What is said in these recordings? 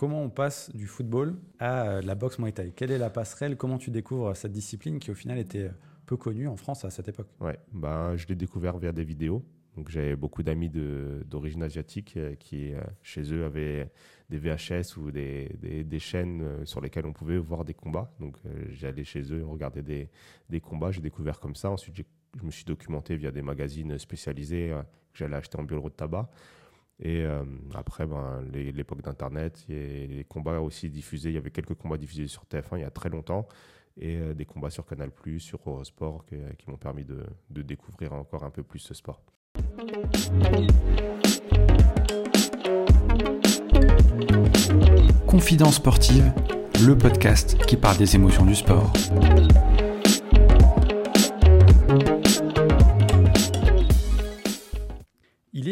comment on passe du football à la boxe Muay Thai Quelle est la passerelle? Comment tu découvres cette discipline qui au final était peu connue en France à cette époque? Ouais, ben, je l'ai découvert via des vidéos. J'avais beaucoup d'amis d'origine asiatique euh, qui, euh, chez eux, avaient des VHS ou des, chaînes euh, sur lesquelles on pouvait voir des combats. Donc j'allais chez eux regarder des, des combats. J'ai découvert comme ça. Ensuite, je me suis documenté via des magazines spécialisés que j'allais acheter en bureau de tabac. Et après, ben, l'époque d'Internet, les combats aussi diffusés. Il y avait quelques combats diffusés sur TF1 il y a très longtemps et des combats sur Canal+, sur Eurosport, qui m'ont permis de, de, découvrir encore un peu plus ce sport. Confidence sportive, le podcast qui parle des émotions du sport.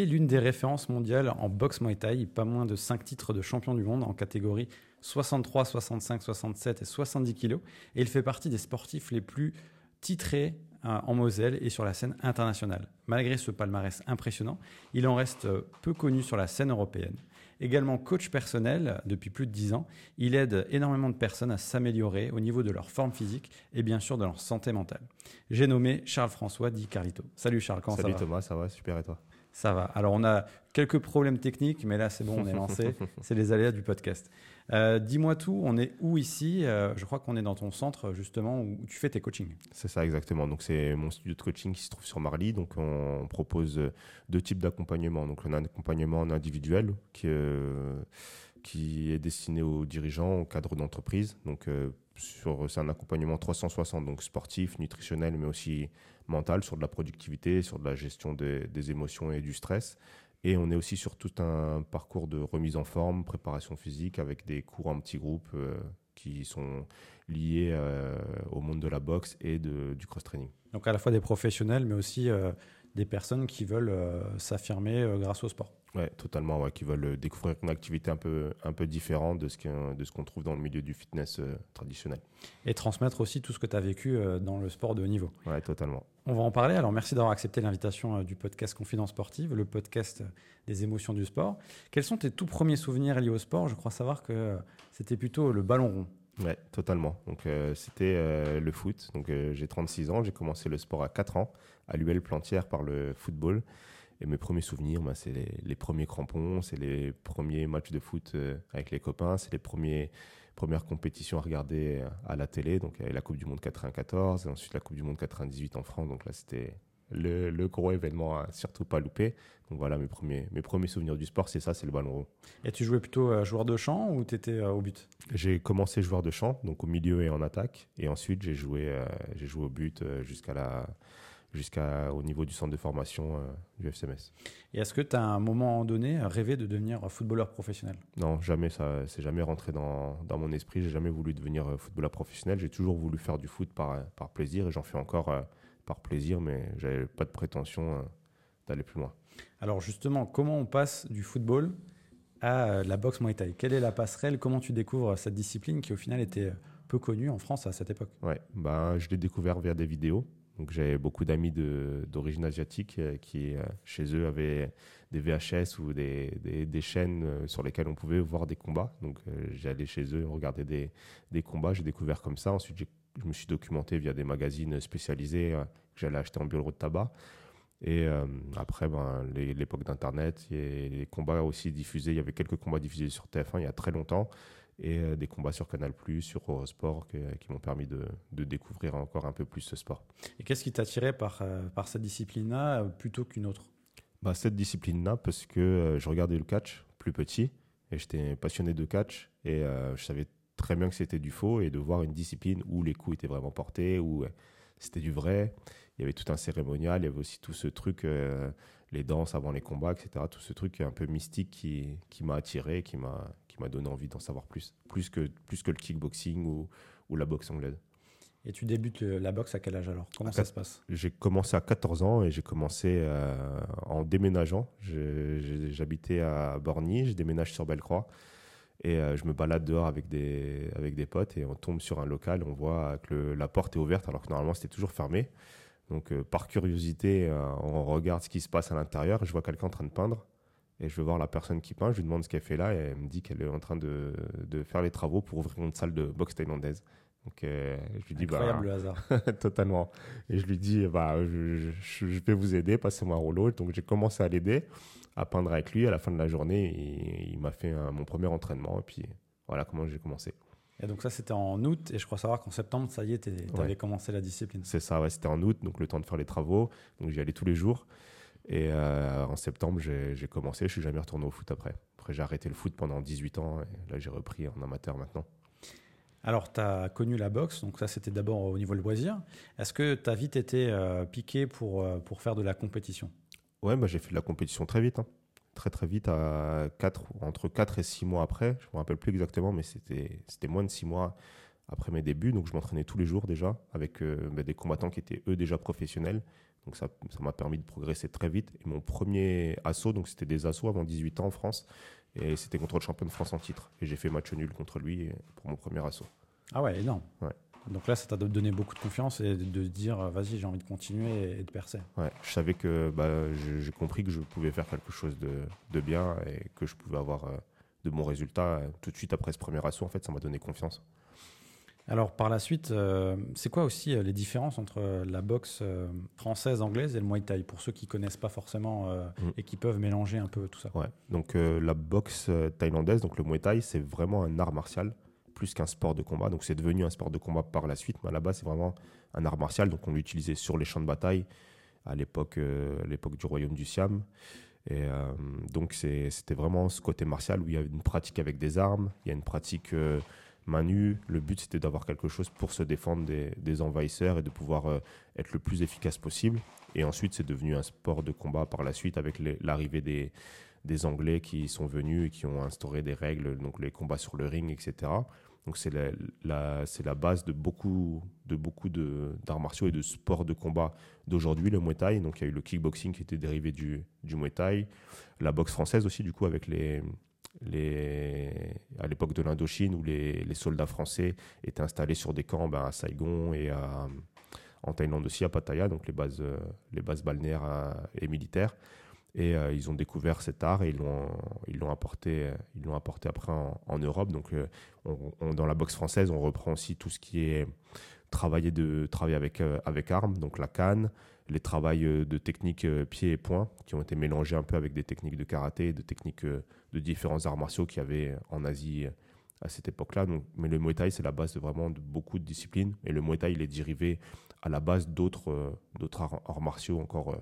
L'une des références mondiales en boxe Muay Thai, pas moins de 5 titres de champion du monde en catégorie 63, 65, 67 et 70 kg. Et il fait partie des sportifs les plus titrés euh, en Moselle et sur la scène internationale. Malgré ce palmarès impressionnant, il en reste euh, peu connu sur la scène européenne. Également coach personnel depuis plus de 10 ans, il aide énormément de personnes à s'améliorer au niveau de leur forme physique et bien sûr de leur santé mentale. J'ai nommé Charles-François Di Carlito. Salut Charles, comment ça va? Salut Thomas, ça va super et toi? Ça va. Alors, on a quelques problèmes techniques, mais là, c'est bon, on est lancé. c'est les aléas du podcast. Euh, dis-moi tout, on est où ici? Euh, Je crois qu'on est dans ton centre, justement, où tu fais tes coachings. C'est ça, exactement. Donc, c'est mon studio de coaching qui se trouve sur Marly. Donc, on propose deux types d'accompagnement. Donc, on a un accompagnement individuel qui, euh, qui est destiné aux dirigeants, aux cadres d'entreprise. Donc, c'est un accompagnement 360, donc sportif, nutritionnel, mais aussi mental, sur de la productivité, sur de la gestion des, émotions et du stress. Et on est aussi sur tout un parcours de remise en forme, préparation physique, avec des cours en petits groupes euh, qui sont liés euh, au monde de la boxe et de, du cross-training. Donc à la fois des professionnels, mais aussi euh, des personnes qui veulent s'affirmer grâce au sport. Oui, totalement, ouais, qui veulent découvrir une activité un peu, un peu différente de ce qu'on trouve dans le milieu du fitness euh, traditionnel. Et transmettre aussi tout ce que tu as vécu euh, dans le sport de haut niveau. Oui, totalement. On va en parler. Alors, merci d'avoir accepté l'invitation euh, du podcast Confidence Sportive, le podcast des émotions du sport. Quels sont tes tout premiers souvenirs liés au sport? Je crois savoir que c'était plutôt le ballon rond. Oui, totalement. Donc, c'était le foot. Donc, j'ai 36 ans. J'ai commencé le sport à 4 ans à l'UL Plantière par le football. Et mes premiers souvenirs, bah, c'est les, premiers crampons, c'est les premiers matchs de foot euh, avec les copains, c'est les premiers, premières compétitions à regarder euh, à la télé. Donc, il y avait la Coupe du Monde 94, et ensuite la Coupe du Monde 98 en France. Donc là, c'était le, le, gros événement à surtout pas louper. Donc voilà, mes premiers, mes premiers souvenirs du sport, c'est ça, c'est le ballon rond. Et tu jouais plutôt euh, joueur de champ ou tu étais au but? J'ai commencé joueur de champ, donc au milieu et en attaque. Et ensuite, j'ai joué, j'ai joué au but jusqu'à la jusqu'au niveau du centre de formation euh, du FCMS. Et est-ce que tu as à un moment donné rêvé de devenir footballeur professionnel? Non, jamais. Ça c'est jamais rentré dans, dans mon esprit. J'ai jamais voulu devenir euh, footballeur professionnel. J'ai toujours voulu faire du foot par, par plaisir et j'en fais encore euh, par plaisir, mais j'avais pas de prétention d'aller plus loin. Alors justement, comment on passe du football à la boxe Muay Thai? Quelle est la passerelle? Comment tu découvres cette discipline qui au final était peu connue en France à cette époque? Ouais, ben, je l'ai découvert via des vidéos. Donc j'avais beaucoup d'amis d'origine asiatique euh, qui, euh, chez eux, avaient des VHS ou des, des, chaînes euh, sur lesquelles on pouvait voir des combats. Donc j'allais chez eux regarder des, des combats. J'ai découvert comme ça. Ensuite, je me suis documenté via des magazines spécialisés que j'allais acheter en bureau de tabac. Et après, ben, l'époque d'Internet, les combats aussi diffusés. Il y avait quelques combats diffusés sur TF1 il y a très longtemps et euh, des combats sur Canal+, sur Eurosport, qui m'ont permis de, découvrir encore un peu plus ce sport. Et qu'est-ce qui t'attirait par, euh, par cette discipline-là euh, plutôt qu'une autre? Bah, Cette discipline-là, parce que je regardais le catch plus petit, et j'étais passionné de catch, et je savais très bien que c'était du faux, et de voir une discipline où les coups étaient vraiment portés, où c'était du vrai, il y avait tout un cérémonial, il y avait aussi tout ce truc les danses avant les combats, etc. Tout ce truc un peu mystique qui, qui m'a attiré, qui m'a m'a donné envie d'en savoir plus, plus que, plus que le kickboxing ou, ou la boxe anglaise. Et tu débutes la boxe à quel âge alors? Comment ça se passe? J'ai commencé à 14 ans et j'ai commencé euh, en déménageant. J'habitais à Borny, je déménage sur Bellecroix et euh, je me balade dehors avec des, avec des potes et on tombe sur un local, on voit que la porte est ouverte alors que normalement c'était toujours fermé. Donc euh, par curiosité, on regarde ce qui se passe à l'intérieur, je vois quelqu'un en train de peindre Et je vais voir la personne qui peint, je lui demande ce qu'elle fait là et elle me dit qu'elle est en train de, de, faire les travaux pour ouvrir une salle de boxe thaïlandaise. Donc euh, je lui dis Incroyable le hasard. totalement. Et je lui dis bah je, je, vais vous aider, passez-moi un rouleau. Donc j'ai commencé à l'aider à peindre avec lui à la fin de la journée. Il m'a fait mon premier entraînement et puis voilà comment j'ai commencé. Et donc ça c'était en août et je crois savoir qu'en septembre ça y est, tu avais commencé la discipline. C'est ça, ouais, c'était en août, donc le temps de faire les travaux. Donc j'y allais tous les jours. Et euh, en septembre, j'ai commencé. Je suis jamais retourné au foot après. Après, j'ai arrêté le foot pendant 18 ans. Et là, j'ai repris en amateur maintenant. Alors, tu as connu la boxe, donc ça, c'était d'abord au niveau de loisir. Est-ce que tu as vite été euh, piqué pour, euh, pour faire de la compétition? Ouais, bah, j'ai fait de la compétition très vite. Hein. Très, très vite, à 4, entre 4 et 6 mois après. Je ne me rappelle plus exactement, mais c'était moins de 6 mois après mes débuts. Donc, je m'entraînais tous les jours déjà avec bah, des combattants qui étaient eux déjà professionnels donc ça m'a permis de progresser très vite. Et mon premier assaut, donc c'était des assauts avant 18 ans en France, et c'était contre le champion de France en titre. Et j'ai fait match nul contre lui pour mon premier assaut. Ah ouais, énorme. Ouais. Donc là, ça t'a donné beaucoup de confiance et de, dire, euh, vas-y, j'ai envie de continuer et de percer. Ouais, je savais que bah, j'ai compris que je pouvais faire quelque chose de, de, bien et que je pouvais avoir euh, de bons résultats. Euh, tout de suite après ce premier assaut, en fait, ça m'a donné confiance. Alors par la suite, euh, c'est quoi aussi euh, les différences entre euh, la boxe française, anglaise et le Muay Thai pour ceux qui connaissent pas forcément mm. et qui peuvent mélanger un peu tout ça? Ouais. Donc la boxe thaïlandaise, donc le Muay Thai, c'est vraiment un art martial plus qu'un sport de combat. Donc c'est devenu un sport de combat par la suite, mais à la base c'est vraiment un art martial. Donc on l'utilisait sur les champs de bataille à l'époque, l'époque du royaume du Siam. Et donc c'était vraiment ce côté martial où il y a une pratique avec des armes, il y a une pratique Manu, Le but, c'était d'avoir quelque chose pour se défendre des, envahisseurs et de pouvoir euh, être le plus efficace possible. Et ensuite, c'est devenu un sport de combat par la suite avec l'arrivée des, Anglais qui sont venus et qui ont instauré des règles, donc les combats sur le ring, etc. Donc c'est la, la, base de beaucoup de d'arts martiaux et de sports de combat d'aujourd'hui, le Muay Thai. Donc il y a eu le kickboxing qui était dérivé du, du Muay Thai, la boxe française aussi du coup avec les, à l'époque de l'Indochine où les, soldats français étaient installés sur des camps ben, à Saigon et en Thaïlande aussi à Pattaya, donc les bases, euh, les bases balnéaires euh, et militaires. Et euh, ils ont découvert cet art et ils l'ont, apporté, apporté après en, Europe. Donc, dans la boxe française, on reprend aussi tout ce qui est travailler de travailler avec avec armes, donc la canne, les travails de techniques pieds et poings qui ont été mélangés un peu avec des techniques de karaté, de techniques de différents arts martiaux qu'il y avait en Asie à cette époque-là. mais le Muay Thai, c'est la base de vraiment de beaucoup de disciplines. Et le Muay Thai, il est dérivé à la base d'autres euh, d'autres arts, martiaux encore euh,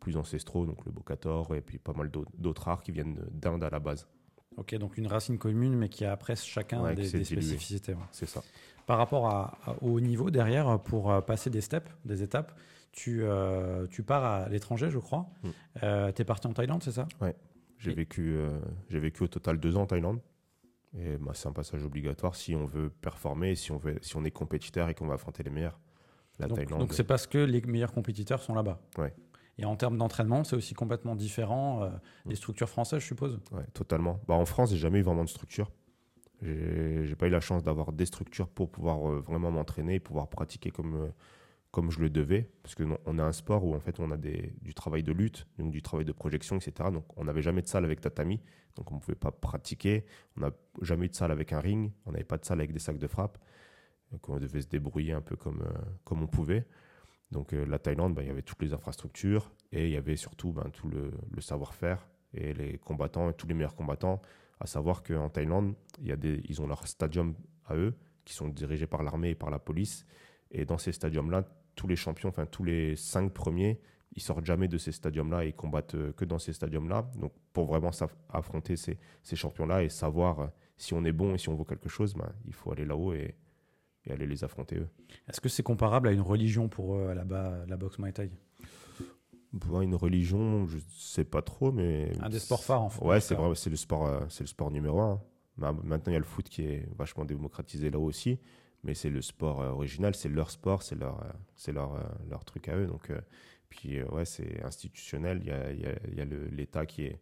plus ancestraux, donc le Bokator et puis pas mal d'autres arts qui viennent d'Inde à la base. Ok, donc une racine commune, mais qui a après chacun des, spécificités. C'est ça. Par rapport à, au niveau derrière, pour euh, passer des steps, des étapes, tu, tu pars à l'étranger, je crois. Mm. tu es parti en Thaïlande, c'est ça? Ouais. J'ai vécu, euh, j'ai vécu au total deux ans en Thaïlande. Et bah, c'est un passage obligatoire si on veut performer, si on, veut, si on est compétiteur et qu'on va affronter les meilleurs. La donc, Thaïlande. Donc c'est parce que les meilleurs compétiteurs sont là-bas. Ouais. Et en termes d'entraînement, c'est aussi complètement différent euh, des structures françaises, je suppose? Ouais, totalement. Bah, en France, j'ai jamais eu vraiment de structure. J'ai pas eu la chance d'avoir des structures pour pouvoir euh, vraiment m'entraîner et pouvoir pratiquer comme comme je le devais, parce que on a un sport où en fait on a du travail de lutte, donc du travail de projection, etc. Donc on n'avait jamais de salle avec tatami, donc on ne pouvait pas pratiquer. On n'a jamais eu de salle avec un ring, on n'avait pas de salle avec des sacs de frappe. Donc on devait se débrouiller un peu comme, euh, comme on pouvait. Donc euh, la Thaïlande, ben, il y avait toutes les infrastructures et il y avait surtout ben, tout le, savoir-faire et les combattants et tous les meilleurs combattants. À savoir qu'en Thaïlande, ils ont leur stadium à eux qui sont dirigés par l'armée et par la police. Et dans ces stadiums-là, tous les champions, enfin tous les cinq premiers, ils sortent jamais de ces stadiums-là et ils combattent euh, que dans ces stadiums-là. Donc pour vraiment affronter ces, ces champions-là et savoir euh, si on est bon et si on vaut quelque chose, ben, il faut aller là-haut et, et, aller les affronter eux. Est-ce que c'est comparable à une religion pour eux là-bas, la boxe Muay Thai? Une religion, je sais pas trop, mais un des sports phares en France. Ouais, c'est vrai, c'est le sport, euh, c'est le sport numéro un. Maintenant, il y a le foot qui est vachement démocratisé là aussi mais c'est le sport euh, original, c'est leur sport, c'est leur, euh, c'est leur, euh, leur truc à eux. Donc, puis ouais, c'est institutionnel. Il y a, y a, l'État qui est,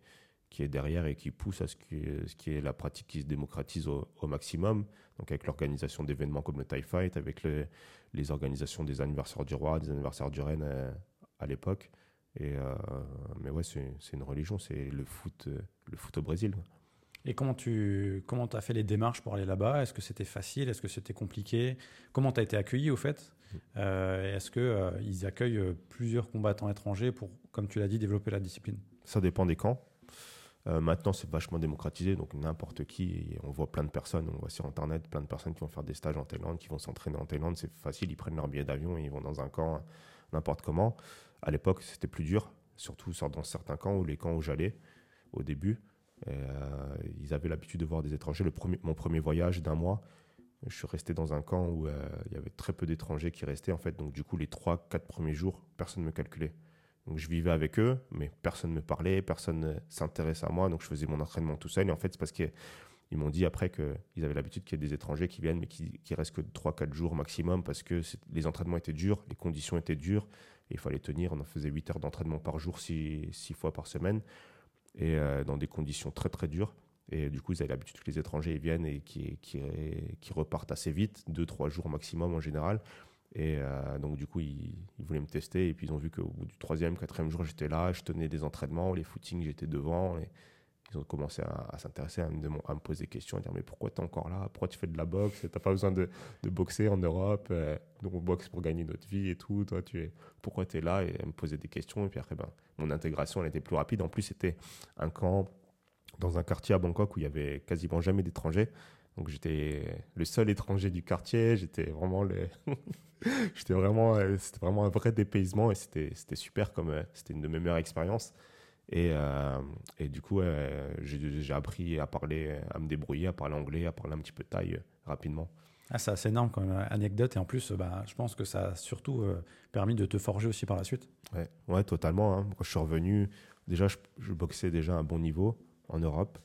qui est derrière et qui pousse à ce, que, qui est la pratique qui se démocratise au, maximum. Donc avec l'organisation d'événements comme le TIE Fight, avec les organisations des anniversaires du roi, des anniversaires du reine à, l'époque. Et, mais ouais, c'est une religion, c'est le foot, le foot au Brésil. Et comment tu comment as fait les démarches pour aller là-bas? Est-ce que c'était facile? Est-ce que c'était compliqué? Comment tu as été accueilli au fait? Euh, Est-ce qu'ils accueillent euh, plusieurs combattants étrangers pour, comme tu l'as dit, développer la discipline? Ça dépend des camps. Euh, maintenant, c'est vachement démocratisé, donc n'importe qui, on voit plein de personnes, on voit sur Internet plein de personnes qui vont faire des stages en Thaïlande, qui vont s'entraîner en Thaïlande, c'est facile, ils prennent leur billet d'avion et ils vont dans un camp n'importe comment. À l'époque, c'était plus dur, surtout sur- dans certains camps ou les camps où j'allais au début. Euh, ils avaient l'habitude de voir des étrangers. Mon premier voyage d'un mois, je suis resté dans un camp où euh, il y avait très peu d'étrangers qui restaient en fait. Donc du coup, les 3-4 premiers jours, personne ne me calculait. Donc je vivais avec eux, mais personne ne me parlait, personne ne s'intéressait à moi. Donc je faisais mon entraînement tout seul. Et en fait, c'est parce qu'ils m'ont dit après qu'ils avaient l'habitude qu'il y ait des étrangers qui viennent, mais qui, restent que 3-4 jours maximum parce que les entraînements étaient durs, les conditions étaient dures. Il fallait tenir. On en faisait 8 heures d'entraînement par jour, 6 fois par semaine. Et euh, dans des conditions très très dures. Et du coup, ils avaient l'habitude que les étrangers ils viennent et qui, qui, repartent assez vite, 2-3 jours maximum en général. Et euh, donc, du coup, ils, voulaient me tester. Et puis, ils ont vu qu'au bout du troisième, quatrième jour, j'étais là, je tenais des entraînements, les footings, j'étais devant. Ils ont commencé à, à s'intéresser, à, me à poser des questions, à dire Mais pourquoi tu es encore là? Pourquoi tu fais de la boxe? T'as pas besoin de, boxer en Europe. Euh, donc, on boxe pour gagner notre vie et tout. Pourquoi tu es là? Et elle me posait des questions. Et puis après, ben, mon intégration, elle était plus rapide. En plus, c'était un camp dans un quartier à Bangkok où il y avait quasiment jamais d'étrangers. Donc j'étais le seul étranger du quartier. J'étais vraiment le, j'étais vraiment, euh, c'était vraiment un vrai dépaysement et c'était c'était super comme euh, c'était une de mes meilleures expériences. Et, euh, et du coup, euh, j'ai appris à parler, à me débrouiller, à parler anglais, à parler un petit peu thaï euh, rapidement. ah, C'est assez énorme comme anecdote. Et en plus, bah, je pense que ça a surtout euh, permis de te forger aussi par la suite. Ouais, ouais totalement. hein. Quand je suis revenu, déjà, je, je boxais déjà à un bon niveau en Europe.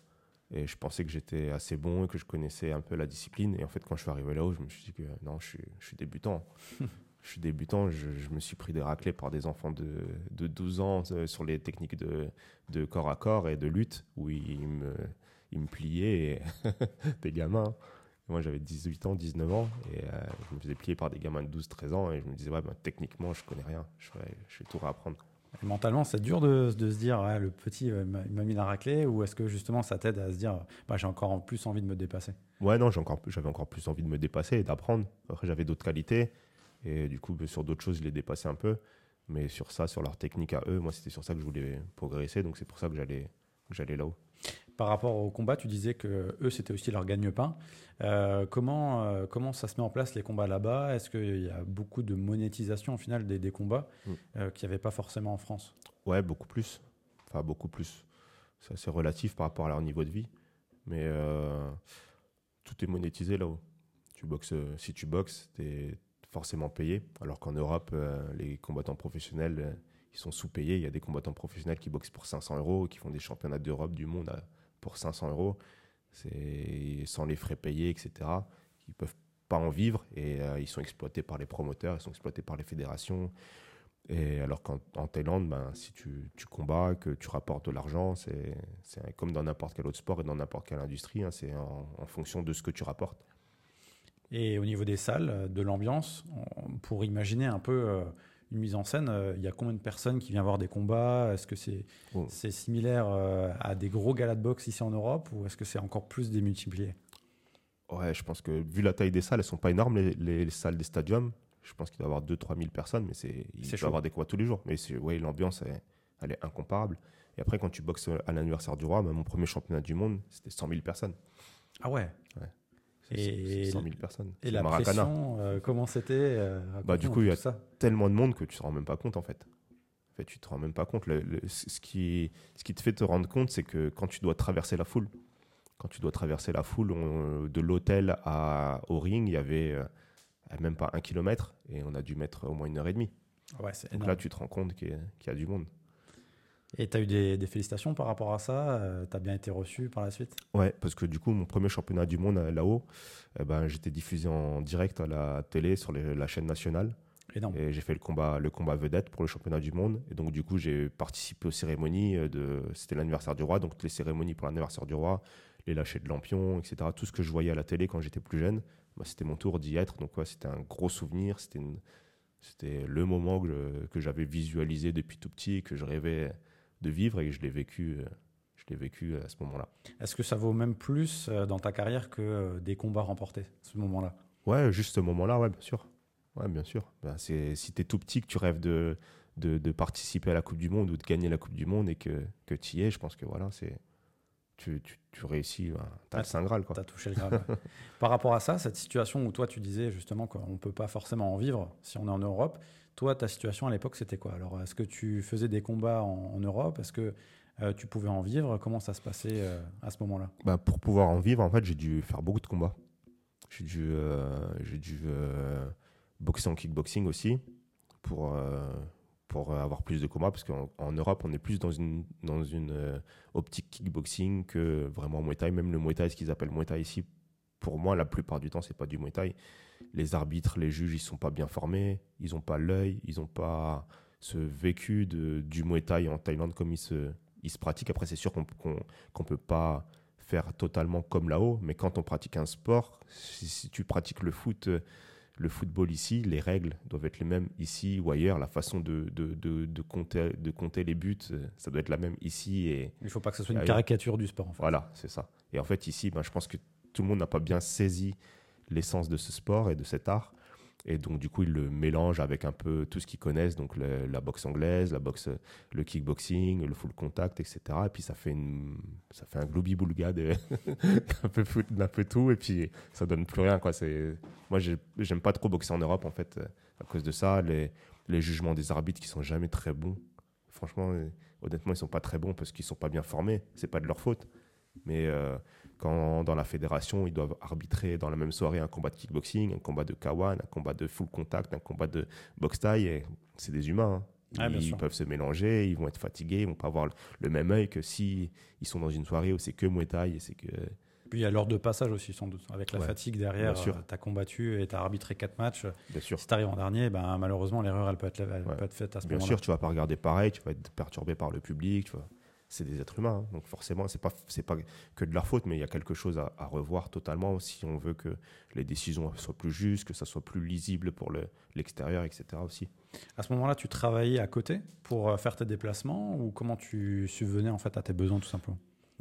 Et je pensais que j'étais assez bon et que je connaissais un peu la discipline. Et en fait, quand je suis arrivé là-haut, je me suis dit que non, je suis, je suis débutant. je suis débutant. Je, je me suis pris des raclés par des enfants de, de 12 ans euh, sur les techniques de, de corps à corps et de lutte où ils me, ils me pliaient. Et des gamins. Moi, j'avais 18 ans, 19 ans. Et euh, je me faisais plier par des gamins de 12, 13 ans. Et je me disais, ouais, ben, techniquement, je connais rien. Je, vais- je vais tout réapprendre. Et mentalement, c'est dur de, de se dire ouais, le petit euh, m'a mis la raclée ou est-ce que justement ça t'aide à se dire bah, j'ai encore en plus envie de me dépasser? Ouais, non, j'ai encore, j'avais encore plus envie de me dépasser et d'apprendre. Après, j'avais d'autres qualités. Et du coup, sur d'autres choses, je les dépassais un peu. Mais sur ça, sur leur technique à eux, moi, c'était sur ça que je voulais progresser. Donc, c'est pour ça que j'allais, j'allais là-haut. Par rapport au combat, tu disais que eux c'était aussi leur gagne-pain. Euh, comment, euh, comment ça se met en place les combats là-bas? Est-ce qu'il y a beaucoup de monétisation au final des, des combats Mm. euh, qu'il n'y avait pas forcément en France? Ouais, beaucoup plus. Enfin, beaucoup plus. C'est assez relatif par rapport à leur niveau de vie. Mais tout est monétisé là-haut. Tu boxes, si tu boxes, tu es forcément payé. Alors qu'en Europe, euh, les combattants professionnels, euh, ils sont sous-payés. Il y a des combattants professionnels qui boxent pour 500 euros, qui font des championnats d'Europe, du monde à- pour 500 euros. Sans les frais payés, etc. Ils peuvent pas en vivre et euh, ils sont exploités par les promoteurs, ils sont exploités par les fédérations. Et alors qu'en en Thaïlande, ben, si tu, tu combats, que tu rapportes de l'argent, c'est comme dans n'importe quel autre sport et dans n'importe quelle industrie, hein, c'est en fonction de ce que tu rapportes. Et au niveau des salles, euh, de l'ambiance, pour imaginer un peu euh, une mise en scène, euh, il y a combien de personnes qui viennent voir des combats? Est-ce que c'est Oh. similaire à des gros galas de boxe ici en Europe ou est-ce que c'est encore plus démultiplié Ouais, je pense que vu la taille des salles, elles sont pas énormes, les, les salles des stadiums. Je pense qu'il doit y avoir 2-3 000 personnes, mais c'est, il doit y avoir des combats tous les jours. Mais ouais, l'ambiance, elle, elle est incomparable. Et après, quand tu boxes à l'anniversaire du roi, même mon premier championnat du monde, c'était 100 000 personnes. Ah ouais Et- c'est 100 000 personnes. Et la Maracana. pression, euh, comment c'était euh, Bah, du coup, il y a ça. tellement de monde que tu te rends même pas compte en fait. En fait, tu te rends même pas compte. Le- le- ce, qui, ce qui te fait te rendre compte, c'est que quand tu dois traverser la foule, quand tu dois traverser la foule, on- de l'hôtel au ring, il y avait euh, même pas un kilomètre et on a dû mettre au moins une heure et demie. Ouais, Donc énorme. là, tu te rends compte qu'il y, a- qu'il y a du monde. Et tu as eu des, des félicitations par rapport à ça Tu as bien été reçu par la suite? Ouais, parce que du coup, mon premier championnat du monde euh, là-haut, eh ben, j'étais diffusé en direct à la télé sur les- la chaîne nationale. Énorme. Et j'ai fait le combat, le combat vedette pour le championnat du monde. Et donc, du coup, j'ai participé aux cérémonies. euh, De, c'était l'anniversaire du roi. Donc, les cérémonies pour l'anniversaire du roi, les lâchers de lampions, etc. Tout ce que je voyais à la télé quand j'étais plus jeune, bah, c'était mon tour d'y être. Donc, ouais, c'était un gros souvenir. C'était une- C'était le moment que j'avais visualisé depuis tout petit, que je rêvais de vivre et je l'ai vécu, euh, je l'ai vécu à ce moment-là. Est-ce que ça vaut même plus euh, dans ta carrière que euh, des combats remportés, ce moment-là? Ouais, juste ce moment-là, ouais, bien sûr. Ouais, bien sûr. Ben, c'est, si tu es tout petit, que tu rêves de, de, de, participer à la Coupe du Monde ou de gagner la Coupe du Monde et que, que tu y es, je pense que voilà, c'est, tu, tu, tu réussis, ben, tu as le Saint Graal. Tu as touché le Graal. Par rapport à ça, cette situation où toi tu disais justement qu'on ne peut pas forcément en vivre si on est en Europe, toi ta situation à l'époque c'était quoi? Alors est-ce que tu faisais des combats en, Europe? Est-ce que euh, tu pouvais en vivre? Comment ça se passait euh, à ce moment-là? Ben, Pour pouvoir en vivre, en fait, j'ai dû faire beaucoup de combats. J'ai dû, euh, j'ai dû boxer en kickboxing aussi pour, pour avoir plus de combats parce qu'en en Europe on est plus dans une, dans une optique kickboxing que vraiment Muay Thai. Même le Muay Thai ce qu'ils appellent Muay Thai ici pour moi la plupart du temps c'est pas du Muay Thai les arbitres les juges ils sont pas bien formés ils ont pas l'œil ils ont pas ce vécu de, du Muay Thai en Thaïlande comme il se, il se pratique après c'est sûr qu'on qu'on peut pas faire totalement comme là-haut mais quand on pratique un sport si, si tu pratiques le foot le football ici, les règles doivent être les mêmes ici ou ailleurs. La façon de, de, de, de compter, de compter les buts, ça doit être la même ici. Et Il ne faut pas que ce soit une caricature du sport. En fait. Voilà, c'est ça. Et en fait, ici, ben, je pense que tout le monde n'a pas bien saisi l'essence de ce sport et de cet art. Et donc, du coup, ils le mélangent avec un peu tout ce qu'ils connaissent, donc la boxe anglaise, la boxe, le kickboxing, le full contact, etc. Et puis, ça fait, une, ça fait un globi-boulga d'un peu, peu tout, et puis ça donne plus rien. Quoi. Moi, j'aime pas trop boxer en Europe, en fait, à cause de ça. Les, les jugements des arbitres qui sont jamais très bons. Franchement, honnêtement, ils sont pas très bons parce qu'ils sont pas bien formés. C'est pas de leur faute. Mais euh, quand dans la fédération, ils doivent arbitrer dans la même soirée un combat de kickboxing, un combat de kawan, un combat de full contact, un combat de boxe taille, c'est des humains. Hein. Ouais, ils peuvent se mélanger, ils vont être fatigués, ils vont pas avoir le même œil que si ils sont dans une soirée où c'est que Muay Thai et c'est que. Puis il y a l'heure de passage aussi, sans doute. Avec la Ouais. fatigue derrière, Bien sûr. tu as combattu et tu as arbitré quatre matchs. Bien sûr. Si tu arrives en dernier, ben, malheureusement, l'erreur, elle peut être, elle Ouais. peut être faite à ce Bien moment-là. sûr, tu vas pas regarder pareil, tu vas être perturbé par le public, tu. C'est des êtres humains, hein. donc forcément, c'est pas c'est pas que de leur faute, mais il y a quelque chose à, à revoir totalement si on veut que les décisions soient plus justes, que ça soit plus lisible pour le- l'extérieur, etc. aussi. À ce moment-là, tu travaillais à côté pour euh, faire tes déplacements ou comment tu subvenais en fait à tes besoins tout simplement?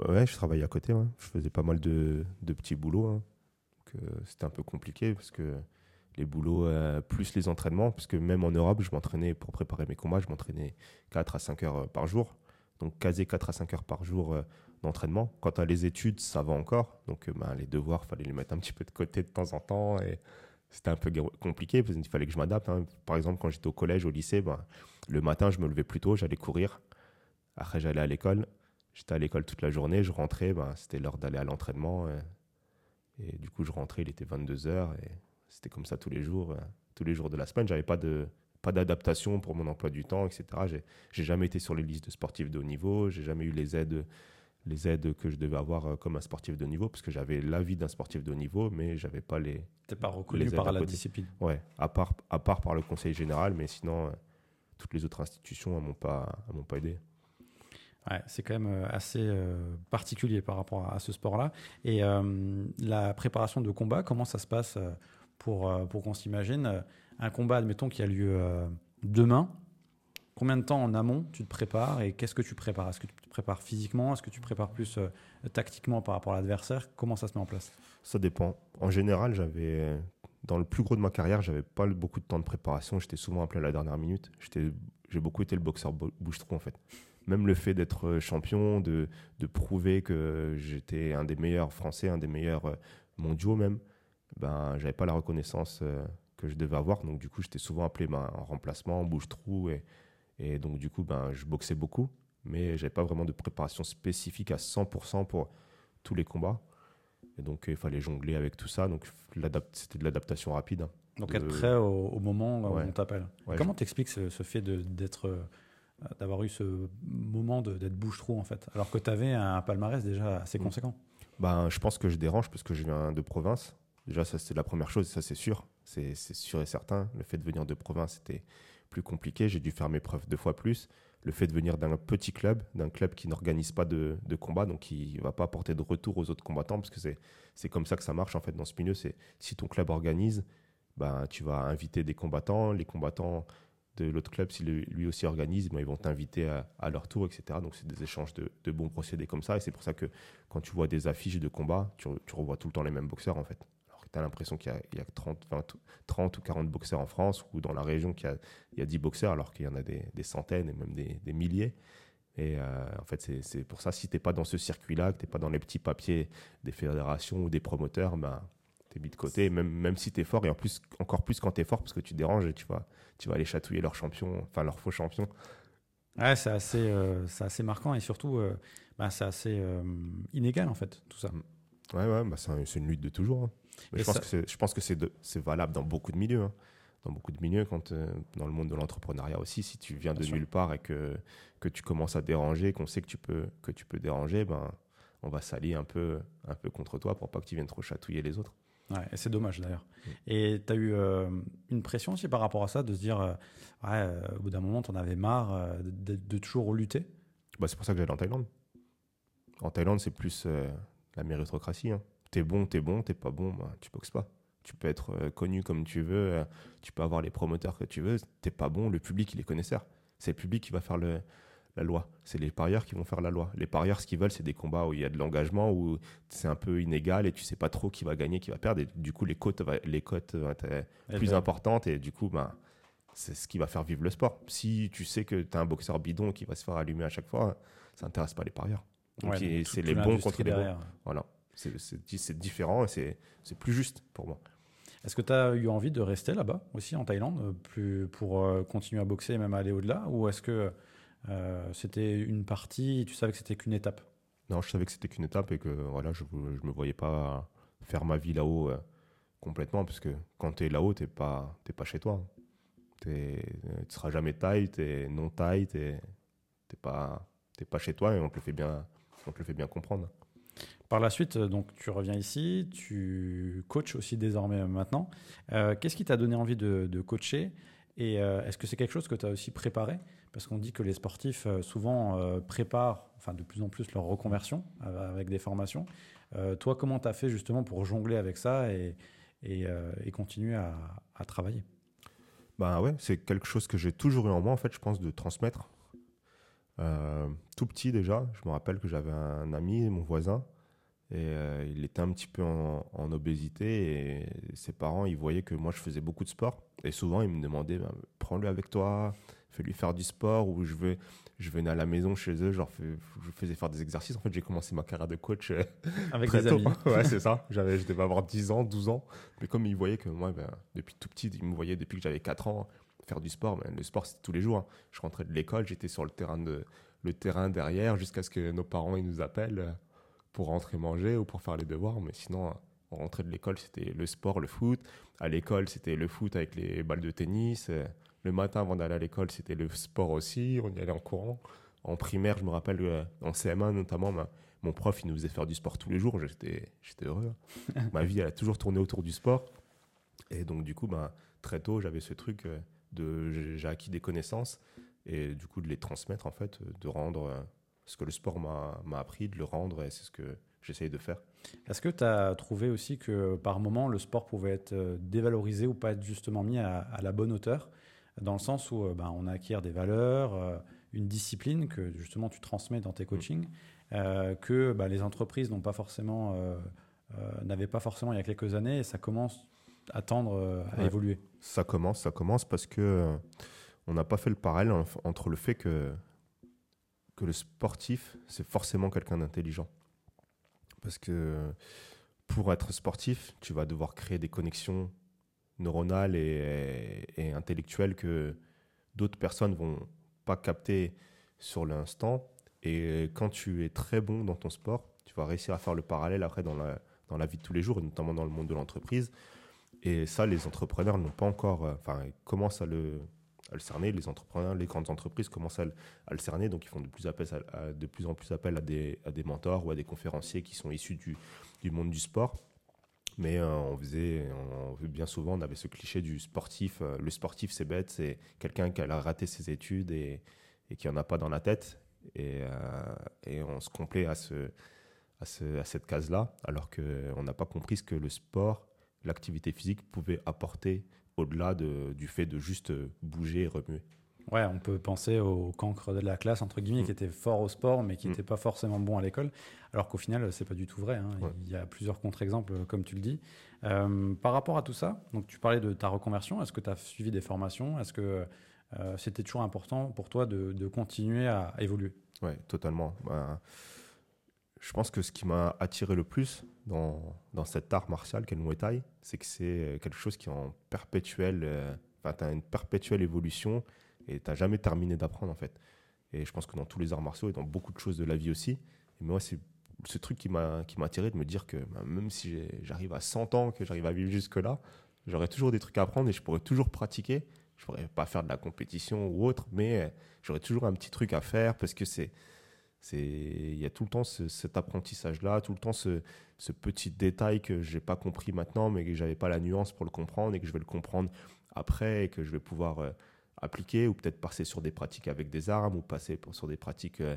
Ouais, je travaillais à côté, ouais. je faisais pas mal de, de petits boulots, hein. Euh, c'était un peu compliqué parce que les boulots euh, plus les entraînements, parce que même en Europe, je m'entraînais pour préparer mes combats, je m'entraînais 4 à 5 heures par jour. Donc caser 4 à 5 heures par jour euh, d'entraînement. Quant à les études, ça va encore. Donc euh, ben, les devoirs, fallait les mettre un petit peu de côté de temps en temps. Et c'était un peu compliqué parce qu'il fallait que je m'adapte. hein. Par exemple, quand j'étais au collège, au lycée, ben, le matin, je me levais plus tôt, j'allais courir. Après, j'allais à l'école. J'étais à l'école toute la journée. Je rentrais, ben, c'était l'heure d'aller à l'entraînement. euh, Et, du coup, je rentrais, il était 22h. Et c'était comme ça tous les jours. tous les jours de la semaine. J'avais pas de pas d'adaptation pour mon emploi du temps, etc. J'ai j'ai jamais été sur les listes de sportifs de haut niveau. J'ai jamais eu les aides, les aides que je devais avoir euh, comme un sportif de haut niveau, parce que j'avais l'avis d'un sportif de haut niveau, mais j'avais pas les. Tu pas reconnu Les par la côté. discipline. Ouais, à part, à part par le conseil général, mais sinon, euh, toutes les autres institutions ne m'ont pas, m'ont pas aidé. Ouais, c'est quand même euh, assez euh, particulier par rapport à, à ce sport-là. Et euh, la préparation de combat, comment ça se passe pour, pour qu'on s'imagine un combat, admettons, qui a lieu euh, demain Combien de temps en amont tu te prépares et qu'est-ce que tu prépares? Est-ce que tu te prépares physiquement? Est-ce que tu prépares plus euh, tactiquement par rapport à l'adversaire? Comment ça se met en place? Ça dépend. En général, j'avais, dans le plus gros de ma carrière, j'avais pas beaucoup de temps de préparation. J'étais souvent appelé à la dernière minute. J'ai beaucoup été le boxeur bo- bouche-trou en fait. Même le fait d'être champion, de, prouver que j'étais un des meilleurs français, un des meilleurs euh, mondiaux même, ben j'avais pas la reconnaissance euh, que je devais avoir. Donc du coup, j'étais souvent appelé ben, en remplacement, en bouche-trou et, et donc du coup, ben je boxais beaucoup, mais j'avais pas vraiment de préparation spécifique à 100% pour tous les combats. Et donc, il fallait jongler avec tout ça. Donc, c'était de l'adaptation rapide. hein. Donc De- être prêt au, au moment où Ouais. on t'appelle. Ouais, Comment t'expliques ce, ce fait d'être, euh, d'avoir eu ce moment d'être bouche-trou en fait, alors que tu avais un palmarès déjà assez Mm. conséquent? Ben, je pense que je dérange parce que je viens de province. Déjà, ça, c'est la première chose, ça, c'est sûr. C'est sûr et certain. Le fait de venir de province, c'était plus compliqué. J'ai dû faire mes preuves deux fois plus. Le fait de venir d'un petit club, d'un club qui n'organise pas de, de combat, donc qui ne va pas apporter de retour aux autres combattants, parce que c'est comme ça que ça marche en fait dans ce milieu. C'est si ton club organise, ben, tu vas inviter des combattants. Les combattants de l'autre club, s'il lui aussi organise, ben, ils vont t'inviter à, leur tour, etc. Donc, c'est des échanges de, bons procédés comme ça. Et c'est pour ça que quand tu vois des affiches de combat, tu, revois tout le temps les mêmes boxeurs, en fait. Tu as l'impression qu'il y a, 30, 30 ou 40 boxeurs en France, ou dans la région, qu'il y a, 10 boxeurs, alors qu'il y en a des, centaines et même des, milliers. Et euh, en fait, c'est pour ça, si tu n'es pas dans ce circuit-là, que tu n'es pas dans les petits papiers des fédérations ou des promoteurs, ben, tu es mis de côté, même, même si tu es fort, et en plus, encore plus quand tu es fort, parce que tu déranges et tu vas, tu vas aller chatouiller leur champion, enfin leur faux champion. Ouais, c'est assez, euh, assez marquant et surtout, euh, bah, c'est assez euh, inégal en fait, tout ça. Ouais, ouais, bah, c'est une lutte de toujours. Hein. Je, pense que je, pense que c'est valable dans beaucoup de milieux. Hein. Dans beaucoup de milieux, quand, dans le monde de l'entrepreneuriat aussi, si tu viens de nulle part et que, que tu commences à déranger, qu'on sait que tu peux, que tu peux déranger, ben, on va s'allier un peu, un peu contre toi pour pas que tu viennes trop chatouiller les autres. Ouais, et c'est dommage d'ailleurs. Mm. Et tu as eu euh, une pression aussi par rapport à ça, de se dire, euh, ouais, euh, au bout d'un moment, tu en avais marre de, toujours lutter? Bah, C'est pour ça que j'allais en Thaïlande. En Thaïlande, c'est plus la méritocratie. Hein. T'es bon, t'es bon, t'es pas bon, bah, tu boxes pas. Tu peux être connu comme tu veux, tu peux avoir les promoteurs que tu veux, t'es pas bon, le public, il est connaisseur. C'est le public qui va faire le, la loi. C'est les parieurs qui vont faire la loi. Les parieurs, ce qu'ils veulent, c'est des combats où il y a de l'engagement, où c'est un peu inégal et tu sais pas trop qui va gagner, qui va perdre. Et du coup, les cotes, les cotes vont être plus importantes et du coup, ben, c'est ce qui va faire vivre le sport. Si tu sais que tu as un boxeur bidon qui va se faire allumer à chaque fois, ça n'intéresse pas les parieurs. c'est les bons contre les bons. Voilà. C'est différent et c'est plus juste pour moi. Est-ce que tu as eu envie de rester là-bas aussi en Thaïlande plus pour euh, continuer à boxer et même aller au-delà Ou est-ce que euh, c'était une partie, tu savais que c'était qu'une étape? Non, je savais que c'était qu'une étape et que voilà, je ne me voyais pas faire ma vie là-haut euh, complètement, parce que quand tu es là-haut, tu n'es pas, pas chez toi. Tu ne seras jamais taille, tu es non taille, tu n'es pas, pas chez toi et on te le fait bien, on te le fait bien comprendre. Par la suite, donc tu reviens ici, tu coaches aussi désormais maintenant. Euh, qu'est-ce qui t'a donné envie de, coacher? Et est-ce que c'est quelque chose que tu as aussi préparé? Parce qu'on dit que les sportifs euh, souvent euh, préparent, enfin de plus en plus leur reconversion euh, avec des formations. toi, comment tu as fait justement pour jongler avec ça et, continuer à, travailler? Ben ouais, c'est quelque chose que j'ai toujours eu en moi en fait, je pense, de transmettre. tout petit déjà, je me rappelle que j'avais un ami, mon voisin, et il était un petit peu en, obésité et ses parents, ils voyaient que moi je faisais beaucoup de sport. Et souvent, ils me demandaient, ben, prends-le avec toi, fais lui faire du sport ou je vais je venais à la maison chez eux genre je faisais faire des exercices. En fait j'ai commencé ma carrière de coach euh, avec des amis. Ouais c'est ça. J'avais je devais avoir 10 ans 12 ans. Mais comme ils voyaient que moi ben, depuis tout petit ils me voyaient depuis que j'avais 4 ans faire du sport ben, le sport c'était tous les jours hein. je rentrais de l'école j'étais sur le terrain de le terrain derrière jusqu'à ce que nos parents ils nous appellent. euh, pour rentrer manger ou pour faire les devoirs mais sinon on rentrait de l'école c'était le sport le foot à l'école c'était le foot avec les balles de tennis euh, le matin, avant d'aller à l'école, c'était le sport aussi. On y allait en courant. En primaire, je me rappelle, euh, en CM1 notamment, mon prof, il nous faisait faire du sport tous les jours. J'étais, heureux. ma vie, elle a toujours tourné autour du sport. Et donc, du coup, ben, très tôt, j'avais ce truc euh, de. J'ai acquis des connaissances et du coup, de les transmettre, en fait, euh, de rendre ce que le sport m'a, appris, de le rendre. Et c'est ce que j'essaye de faire. Est-ce que tu as trouvé aussi que par moment, le sport pouvait être dévalorisé ou pas être justement mis à la bonne hauteur? Dans le sens où euh, ben, on acquiert des valeurs, euh, une discipline que justement tu transmets dans tes coachings, euh, que ben, les entreprises n'ont pas forcément, n'avaient pas forcément il y a quelques années, et ça commence à tendre à évoluer. Ça commence, ça commence parce que on n'a pas fait le parallèle entre le fait que que le sportif c'est forcément quelqu'un d'intelligent, parce que pour être sportif, tu vas devoir créer des connexions neuronale et, et intellectuelle que d'autres personnes vont pas capter sur l'instant. Et quand tu es très bon dans ton sport, tu vas réussir à faire le parallèle après dans la, dans la vie de tous les jours, et notamment dans le monde de l'entreprise. Et ça, les entrepreneurs n'ont pas encore, euh, enfin, ils commencent à le, à le cerner. Les entrepreneurs, les grandes entreprises commencent à le, cerner, donc ils font de plus, en plus appel à des, mentors ou à des conférenciers qui sont issus du, monde du sport. Mais euh, on faisait, bien souvent, on avait ce cliché du sportif. Euh, le sportif, c'est bête, c'est quelqu'un qui a raté ses études et, qui en a pas dans la tête. Et, euh, on se complaît à, ce, à, ce, à cette case-là, alors qu'on n'a pas compris ce que le sport, l'activité physique pouvait apporter au-delà du fait de juste bouger et remuer. Ouais, on peut penser au cancre de la classe, entre guillemets, mm. qui était fort au sport, mais qui n'était mm. pas forcément bon à l'école. Alors qu'au final, c'est pas du tout vrai. Hein. Il y a plusieurs contre-exemples, comme tu le dis. Euh, par rapport à tout ça, donc tu parlais de ta reconversion. Est-ce que tu as suivi des formations? Est-ce que euh, c'était toujours important pour toi de, continuer à, évoluer? Oui, totalement. Ben, je pense que ce qui m'a attiré le plus dans, dans cet art martial qu'est le Muay c'est que c'est quelque chose qui est en perpétuelle, euh, enfin, tu as une perpétuelle évolution et tu jamais terminé d'apprendre en fait. Et je pense que dans tous les arts martiaux et dans beaucoup de choses de la vie aussi, et moi c'est ce truc qui m'a attiré de me dire que bah, même si j'arrive à 100 ans, que j'arrive à vivre jusque-là, j'aurai toujours des trucs à apprendre et je pourrais toujours pratiquer. Je pourrais pas faire de la compétition ou autre, mais j'aurais toujours un petit truc à faire parce que c'est il y a tout le temps cet apprentissage là tout le temps ce, petit détail que j'ai pas compris maintenant mais que j'avais pas la nuance pour le comprendre et que je vais le comprendre après et que je vais pouvoir euh, appliquer ou peut-être passer sur des pratiques avec des armes ou passer sur des pratiques euh,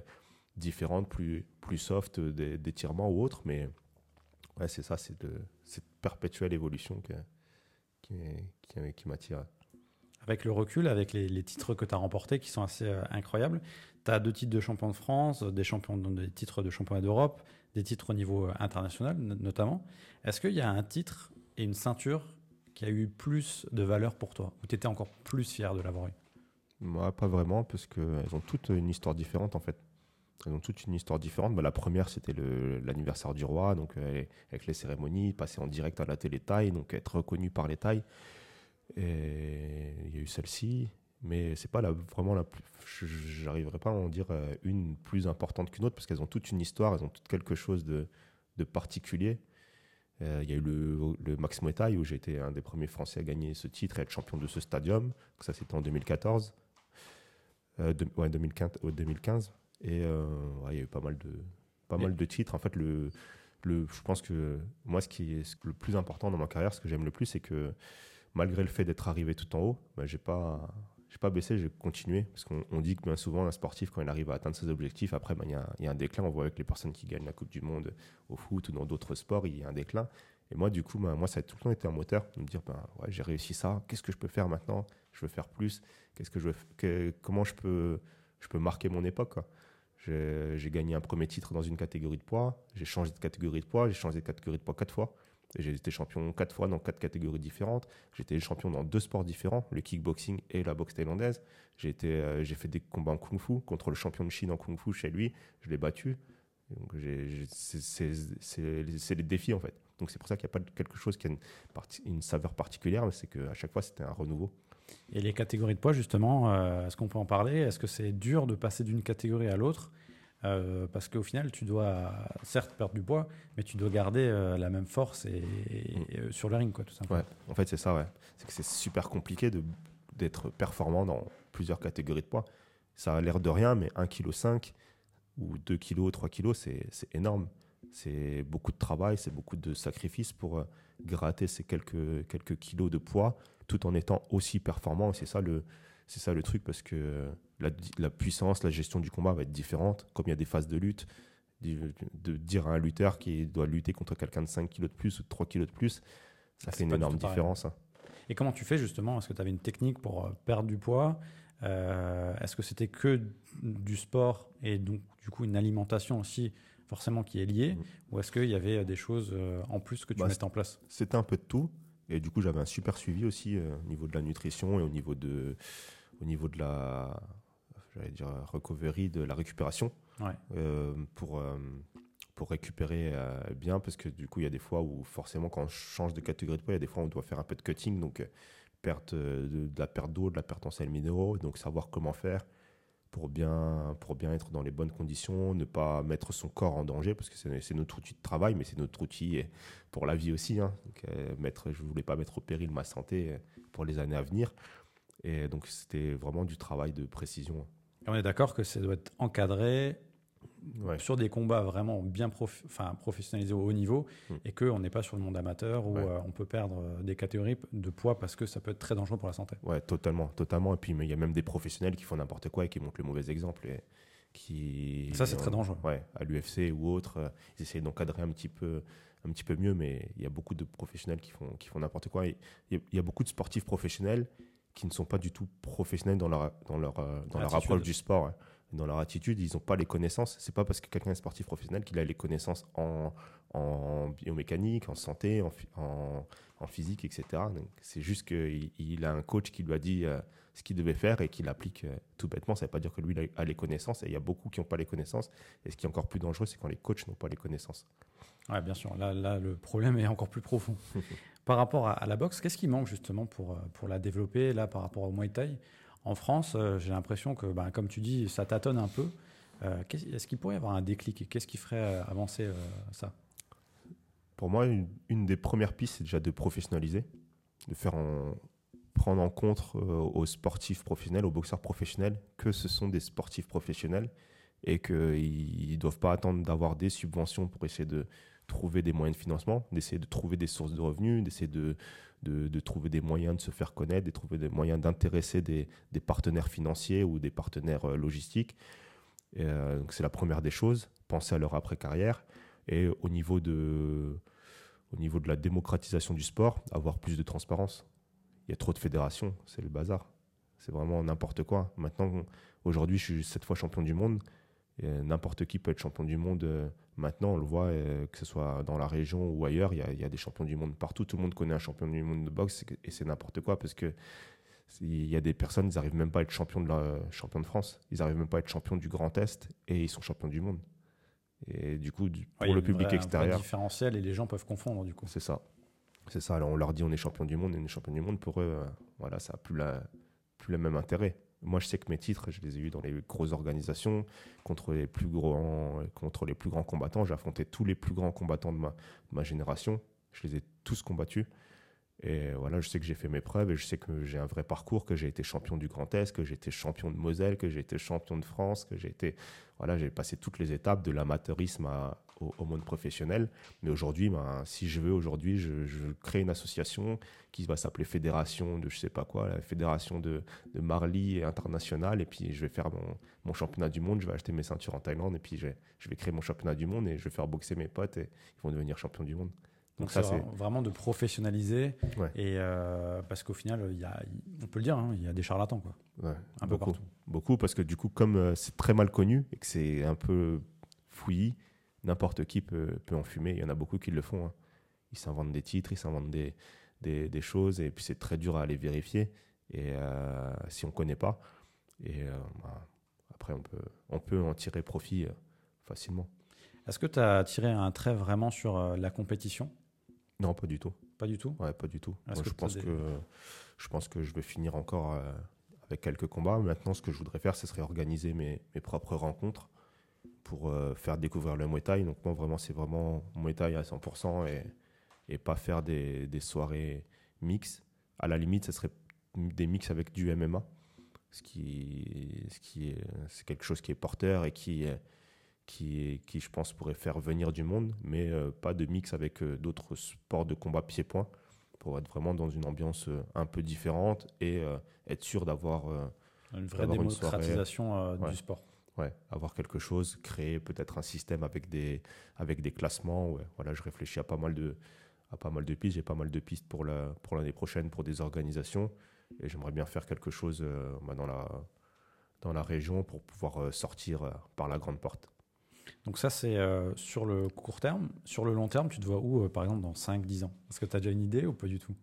différentes, plus, plus soft, d'étirement ou autre. Mais ouais, c'est ça, c'est cette perpétuelle évolution qui, qui, qui m'attire. Avec le recul, avec les, titres que tu as remportés qui sont assez euh, incroyables, tu as deux titres de champion de France, des, titres de championnat d'Europe, des titres au niveau euh, international notamment. Est-ce qu'il y a un titre et une ceinture qui a eu plus de valeur pour toi Ou tu étais encore plus fier de l'avoir eu? Moi, pas vraiment, parce qu'elles ont toutes une histoire différente en fait. Elles ont toutes une histoire différente. Bah, la première, c'était l'anniversaire du roi, donc euh, avec les cérémonies, passer en direct à la télé taille, donc être reconnu par les tailles. Et il y a eu celle-ci, mais c'est pas la, vraiment la plus. J'arriverai pas à en dire euh, une plus importante qu'une autre parce qu'elles ont toutes une histoire, elles ont toutes quelque chose de, de particulier. Euh, il y a eu le, le Max Muay où j'ai été un des premiers Français à gagner ce titre et être champion de ce stadium. Ça, c'était en 2014. Euh, ouais, 2015, 2015. Et euh, il y a eu pas mal de, pas mal de titres. En fait, le, le, je pense que moi, ce qui est le plus important dans ma carrière, ce que j'aime le plus, c'est que malgré le fait d'être arrivé tout en haut, bah, j'ai pas pas baissé, j'ai continué. Parce qu'on dit que bien souvent, un sportif, quand il arrive à atteindre ses objectifs, après, ben, il y, y, a un déclin. On voit avec les personnes qui gagnent la Coupe du Monde au foot ou dans d'autres sports, il y a un déclin. Et moi, du coup, ben, moi, ça a tout le temps été un moteur de me dire ben, j'ai réussi ça, qu'est-ce que je peux faire maintenant? Je veux faire plus. Qu'est-ce que je veux, comment je peux, je peux marquer mon époque J'ai gagné un premier titre dans une catégorie de poids, j'ai changé de catégorie de poids, j'ai changé de catégorie de poids quatre fois. J'ai été champion quatre fois dans quatre catégories différentes. J'ai été champion dans deux sports différents, le kickboxing et la boxe thaïlandaise. J'ai euh, fait des combats en kung-fu contre le champion de Chine en kung-fu chez lui. Je l'ai battu. c'est les défis en fait. Donc c'est pour ça qu'il n'y a pas quelque chose qui a une, une saveur particulière, mais c'est qu'à chaque fois c'était un renouveau. Et les catégories de poids justement, euh, est-ce qu'on peut en parler? Est-ce que c'est dur de passer d'une catégorie à l'autre? Euh, parce qu'au final, tu dois certes perdre du poids, mais tu dois garder euh, la même force et, mm. euh, sur le ring, quoi, tout simplement. Ouais, en fait, c'est ça, ouais. C'est que c'est super compliqué d'être performant dans plusieurs catégories de poids. Ça a l'air de rien, mais 1,5 kg ou 2 kg, 3 kg, c'est énorme. C'est beaucoup de travail, c'est beaucoup de sacrifices pour gratter ces quelques, quelques kilos de poids tout en étant aussi performant. C'est ça le, c'est ça le truc parce que la, puissance, la gestion du combat va être différente. Comme il y a des phases de lutte, de, dire à un lutteur qui doit lutter contre quelqu'un de 5 kg de plus ou de 3 kg de plus, ça fait une énorme différence. Hein. Et comment tu fais justement? Est-ce que tu avais une technique pour euh, perdre du poids? Euh, Est-ce que c'était que du sport et donc du coup une alimentation aussi forcément qui est liée? Mmh. Ou est-ce qu'il y avait des choses euh, en plus que tu bah, mettais en place? C'était un peu de tout. Et du coup, j'avais un super suivi aussi au niveau de la nutrition et au niveau de, au niveau de la j'allais dire recovery, de la récupération euh, pour, euh, pour récupérer euh, bien parce que du coup il y a des fois où forcément quand on change de catégorie de poids, il y a des fois où on doit faire un peu de cutting donc perte de, la perte d'eau, de la perte en sels minéraux, donc savoir comment faire pour bien, pour bien être dans les bonnes conditions, ne pas mettre son corps en danger, parce que c'est notre outil de travail, mais c'est notre outil pour la vie aussi. Hein. mettre, je voulais pas mettre au péril ma santé pour les années à venir. Et donc, c'était vraiment du travail de précision. on est d'accord que ça doit être encadré sur des combats vraiment bien enfin, professionnalisés au haut niveau mm. et qu'on n'est pas sur le monde amateur où euh, on peut perdre euh, des catégories de poids parce que ça peut être très dangereux pour la santé. Ouais, totalement, totalement. Et puis, il y a même des professionnels qui font n'importe quoi et qui montrent le mauvais exemple. Et qui, ça, c'est très dangereux. Ouais, à l'UFC ou autre, euh, ils essayent d'encadrer un petit peu un petit peu mieux, mais il y a beaucoup de professionnels qui font, qui font n'importe quoi. Il y, a beaucoup de sportifs professionnels qui ne sont pas du tout professionnels dans leur, dans leur, euh, dans leur approche du sport. Dans leur attitude, ils n'ont pas les connaissances. C'est pas parce que quelqu'un est sportif professionnel qu'il a les connaissances en, en biomécanique, en santé, en, en, en physique, etc. C'est juste qu'il il a un coach qui lui a dit euh, ce qu'il devait faire et qu'il l'applique euh, tout bêtement. Ça ne veut pas dire que lui a les connaissances. Et il y a beaucoup qui n'ont pas les connaissances. Et ce qui est encore plus dangereux, c'est quand les coachs n'ont pas les connaissances. Oui, bien sûr. Là, là, le problème est encore plus profond. par rapport à, la boxe, qu'est-ce qui manque justement pour, euh, pour la développer là par rapport au Muay Thai? En France, euh, j'ai l'impression que, bah, comme tu dis, ça tâtonne un peu. Euh, est-ce qu'il pourrait y avoir un déclic? Qu'est-ce qui ferait avancer ça? Pour moi, une, des premières pistes, c'est déjà de professionnaliser, de faire prendre en compte aux sportifs professionnels, aux boxeurs professionnels, que ce sont des sportifs professionnels et qu'ils ne doivent pas attendre d'avoir des subventions pour essayer de, trouver des moyens de financement, d'essayer de trouver des sources de revenus, d'essayer de, de, trouver des moyens de se faire connaître, de trouver des moyens d'intéresser des, des, partenaires financiers ou des partenaires euh, logistiques. Euh, c'est la première des choses, penser à leur après-carrière. Et au niveau, de, au niveau de la démocratisation du sport, avoir plus de transparence. Il y a trop de fédérations, c'est le bazar. C'est vraiment n'importe quoi. Maintenant, aujourd'hui, je suis sept fois champion du monde. N'importe qui peut être champion du monde euh, Maintenant, on le voit, euh, que ce soit dans la région ou ailleurs, il y, a, des champions du monde partout. Tout le monde connaît un champion du monde de boxe et c'est n'importe quoi parce que il y a des personnes, ils n'arrivent même pas à être champions de, la, champion de France. Ils n'arrivent même pas à être champions du Grand Est et ils sont champions du monde. Et du coup, pour le public extérieur. C'est différentiel et les gens peuvent confondre du coup. C'est ça. C'est ça. Alors on leur dit on est champion du monde, on est champion du monde. Pour eux, euh, voilà, ça n'a plus, la, plus le même intérêt. Moi, je sais que mes titres, je les ai eus dans les grosses organisations, contre les plus grands, contre les plus grands combattants. J'ai affronté tous les plus grands combattants de ma, ma génération. Je les ai tous combattus. Et voilà, je sais que j'ai fait mes preuves et je sais que j'ai un vrai parcours, que j'ai été champion du Grand Est, que j'ai été champion de Moselle, que j'ai été champion de France, que j'ai été. Voilà, j'ai passé toutes les étapes de l'amateurisme au, monde professionnel. Mais aujourd'hui, ben, si je veux, aujourd'hui, je, crée une association qui va s'appeler Fédération de je sais pas quoi, la Fédération de, de Marly internationale. Et puis, je vais faire mon, mon, championnat du monde, je vais acheter mes ceintures en Thaïlande et puis je je vais créer mon championnat du monde et je vais faire boxer mes potes et ils vont devenir champions du monde. Donc, ça, c'est vraiment de professionnaliser. Et euh, parce qu'au final, il y a, on peut le dire, hein, il y a des charlatans, quoi. un peu partout. Beaucoup, parce que du coup, comme euh, c'est très mal connu et que c'est un peu fouillis, n'importe qui peut, peut en fumer. Il y en a beaucoup qui le font. Hein. Ils s'inventent des titres, ils s'inventent des, des, des, choses, et puis c'est très dur à aller vérifier. Et euh, si on ne connaît pas, et bah, après on peut, on peut en tirer profit facilement. Est-ce que tu as tiré un trait vraiment sur la compétition? Non, pas du tout. Pas du tout Ouais, pas du tout. je, pense que, je pense que je vais finir encore euh, avec quelques combats. Maintenant, ce que je voudrais faire, ce serait organiser mes, mes propres rencontres pour euh, faire découvrir le Muay Thai. Donc, moi, vraiment, c'est vraiment Muay Thai à 100% et, et pas faire des, des soirées mix. À la limite, ce serait des mix avec du MMA, ce qui, ce qui est, c'est quelque chose qui est porteur et qui est qui, qui, je pense, pourrait faire venir du monde, mais euh, pas de mix avec euh, d'autres sports de combat pied-point, pour être vraiment dans une ambiance euh, un peu différente et être sûr d'avoir une vraie démocratisation du sport. Ouais, avoir quelque chose, créer peut-être un système avec des, avec des classements. Ouais. Voilà, je réfléchis à pas mal de, à pas mal de pistes. J'ai pas mal de pistes pour l'année pour prochaine pour des organisations. Et j'aimerais bien faire quelque chose bah, dans, la, dans la région pour pouvoir sortir par la grande porte. Donc ça, c'est euh, sur le court terme. Sur le long terme, tu te vois où, euh, par exemple, dans 5-10 ans? Est-ce que tu as déjà une idée ou pas du tout?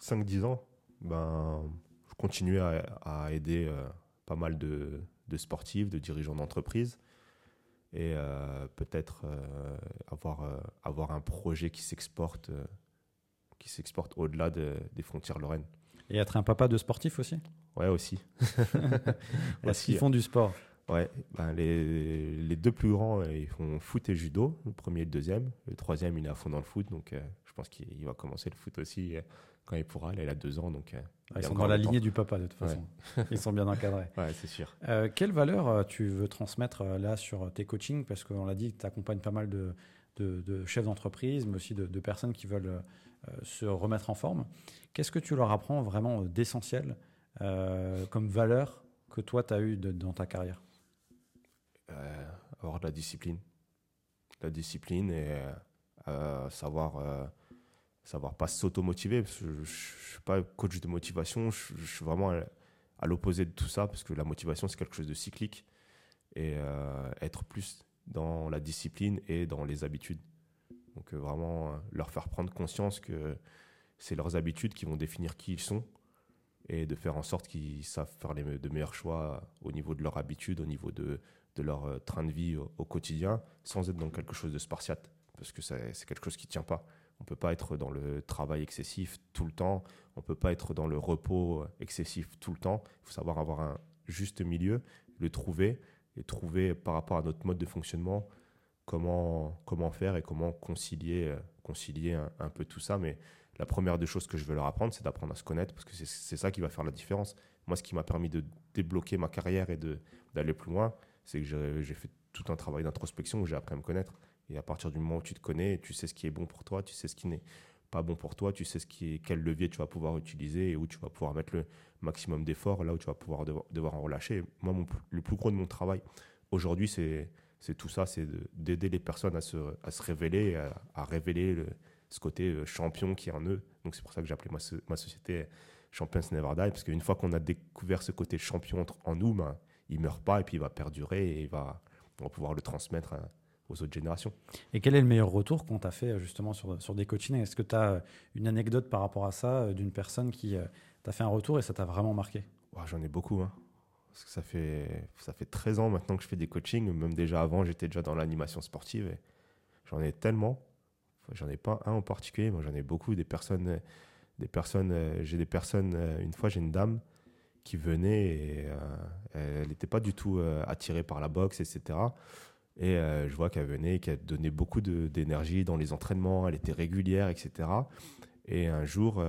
5-10 ans ben, Je continue à, aider euh, pas mal de, sportifs, de dirigeants d'entreprise et peut-être avoir, avoir un projet qui s'exporte qui s'exporte au-delà des frontières lorraines. Et être un papa de sportif aussi? Ouais, aussi. Est-ce qu'ils font du sport Ouais, ben les, les, deux plus grands, euh, ils font foot et judo, le premier et le deuxième. Le troisième, il est à fond dans le foot, donc euh, je pense qu'il va commencer le foot aussi euh, quand il pourra. il a deux ans, donc. ils sont dans la lignée du papa, de toute façon. ils sont bien encadrés. Ouais, c'est sûr. quelle valeur tu veux transmettre là sur tes coachings? Parce qu'on l'a dit, tu accompagnes pas mal de, de, de chefs d'entreprise, mais aussi de, de, personnes qui veulent se remettre en forme. Qu'est-ce que tu leur apprends vraiment d'essentiel comme valeur que toi, tu as eu dans ta carrière? Euh, avoir de la discipline. La discipline et euh, savoir, savoir pas s'auto-motiver. Je ne suis pas coach de motivation, je, suis vraiment à, l'opposé de tout ça, parce que la motivation, c'est quelque chose de cyclique. Et être plus dans la discipline et dans les habitudes. Donc vraiment leur faire prendre conscience que c'est leurs habitudes qui vont définir qui ils sont et de faire en sorte qu'ils savent faire les, de meilleurs choix au niveau de leurs habitudes, au niveau de, de leur euh, train de vie au, quotidien, sans être dans quelque chose de spartiate, parce que c'est quelque chose qui ne tient pas. On ne peut pas être dans le travail excessif tout le temps, on ne peut pas être dans le repos excessif tout le temps. Il faut savoir avoir un juste milieu, le trouver, et trouver par rapport à notre mode de fonctionnement comment, comment faire et comment concilier, euh, concilier un peu tout ça. Mais la première des choses que je veux leur apprendre, c'est d'apprendre à se connaître parce que c'est ça qui va faire la différence. Moi, ce qui m'a permis de débloquer ma carrière et d'aller plus loin, c'est que j'ai fait tout un travail d'introspection où j'ai appris à me connaître. Et à partir du moment où tu te connais, tu sais ce qui est bon pour toi, tu sais ce qui n'est pas bon pour toi, tu sais ce qui quel levier tu vas pouvoir utiliser et où tu vas pouvoir mettre le maximum d'efforts, là où tu vas pouvoir devoir, en relâcher. Moi, le plus gros de mon travail aujourd'hui, c'est tout ça, c'est d'aider les personnes à se, à se révéler, à, révéler le, ce côté euh, champion qui est en eux. Donc c'est pour ça que j'ai appelé ma, ma société Champions Never Die, parce qu'une fois qu'on a découvert ce côté champion en nous, ben, il meurt pas et puis il va perdurer et il va, on va pouvoir le transmettre aux autres générations. Et quel est le meilleur retour qu'on t'a fait euh, justement sur, sur des coachings? Est-ce que tu as euh, une anecdote par rapport à ça d'une personne qui t'a fait un retour et ça t'a vraiment marqué? J'en ai beaucoup. Hein. Parce que ça fait, ça fait 13 ans maintenant que je fais des coachings. Même déjà avant, j'étais déjà dans l'animation sportive. et J'en ai tellement. J'en ai pas un en particulier, moi j'en ai beaucoup. Des personnes, des personnes, euh, j'ai des personnes. Euh, une fois, j'ai une dame qui venait et euh, elle n'était pas du tout attirée par la boxe, etc. Et je vois qu'elle venait, qu'elle donnait beaucoup d'énergie dans les entraînements, elle était régulière, etc. Et un jour,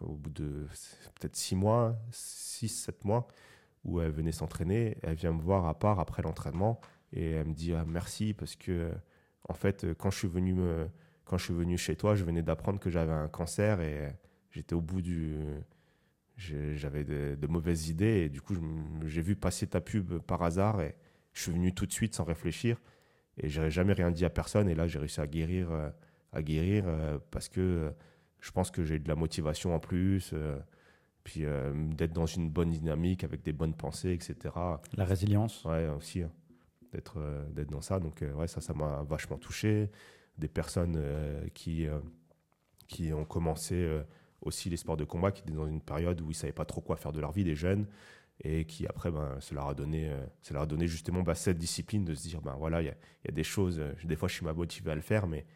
au bout de peut-être six mois, six, sept mois, où elle venait s'entraîner, elle vient me voir à part après l'entraînement et elle me dit ah, merci parce que en fait, quand je suis venu me quand je suis venu chez toi, je venais d'apprendre que j'avais un cancer et j'étais au bout du. J'avais de, mauvaises idées et du coup, j'ai vu passer ta pub par hasard et je suis venu tout de suite sans réfléchir et j'aurais jamais rien dit à personne. Et là, j'ai réussi à guérir, euh, à guérir euh, parce que euh, je pense que j'ai de la motivation en plus, puis d'être dans une bonne dynamique avec des bonnes pensées, etc. La résilience. Ouais, aussi, hein, d'être d'être dans ça. Donc, ouais, ça, ça m'a vachement touché des personnes qui, qui ont commencé aussi les sports de combat, qui étaient dans une période où ils ne savaient pas trop quoi faire de leur vie, des jeunes, et qui après, ben, ça, leur a donné, ça leur a donné justement bah, cette discipline de se dire, ben voilà, il y, a, des choses, des fois je suis motivé à le faire, mais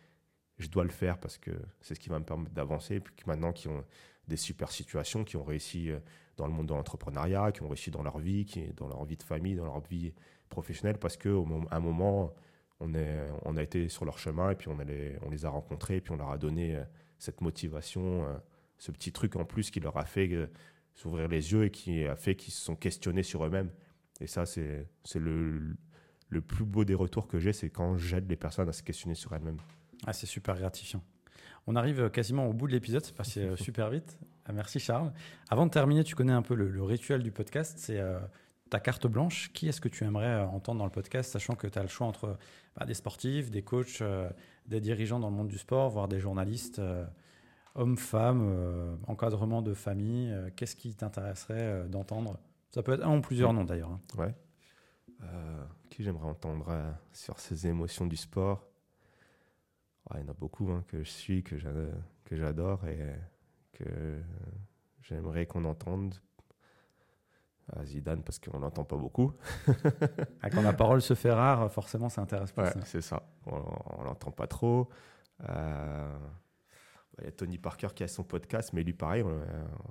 je dois le faire parce que c'est ce qui va me permettre d'avancer. Et puis maintenant, qui ont des super situations, qui ont réussi dans le monde de l'entrepreneuriat, qui ont réussi dans leur vie, qui, dans leur vie de famille, dans leur vie professionnelle, parce qu'à un moment, on, est, on a été sur leur chemin et puis on, on les a rencontrés et puis on leur a donné euh, cette motivation, euh, ce petit truc en plus qui leur a fait euh, s'ouvrir les yeux et qui a fait qu'ils se sont questionnés sur eux-mêmes. Et ça, c'est le, le plus beau des retours que j'ai, c'est quand j'aide les personnes à se questionner sur elles-mêmes. Ah, c'est super gratifiant. On arrive quasiment au bout de l'épisode, c'est passé super vite. Merci Charles. Avant de terminer, tu connais un peu le, rituel du podcast, c'est ta carte blanche, qui est-ce que tu aimerais euh, entendre dans le podcast, sachant que tu as le choix entre bah, des sportifs, des coachs, euh, des dirigeants dans le monde du sport, voire des journalistes, euh, hommes, femmes, encadrement de famille. Qu'est-ce qui t'intéresserait d'entendre? Ça peut être un ou plusieurs noms d'ailleurs. Hein. Ouais. qui j'aimerais entendre sur ces émotions du sport? Il y en a beaucoup hein, que je suis, que j'adore et que j'aimerais qu'on entende à Zidane parce qu'on n'entend pas beaucoup. Ah, quand la parole se fait rare, forcément, ça intéresse pas. c'est ça. On l'entend pas trop. Euh, il y a Tony Parker qui a son podcast, mais lui, pareil,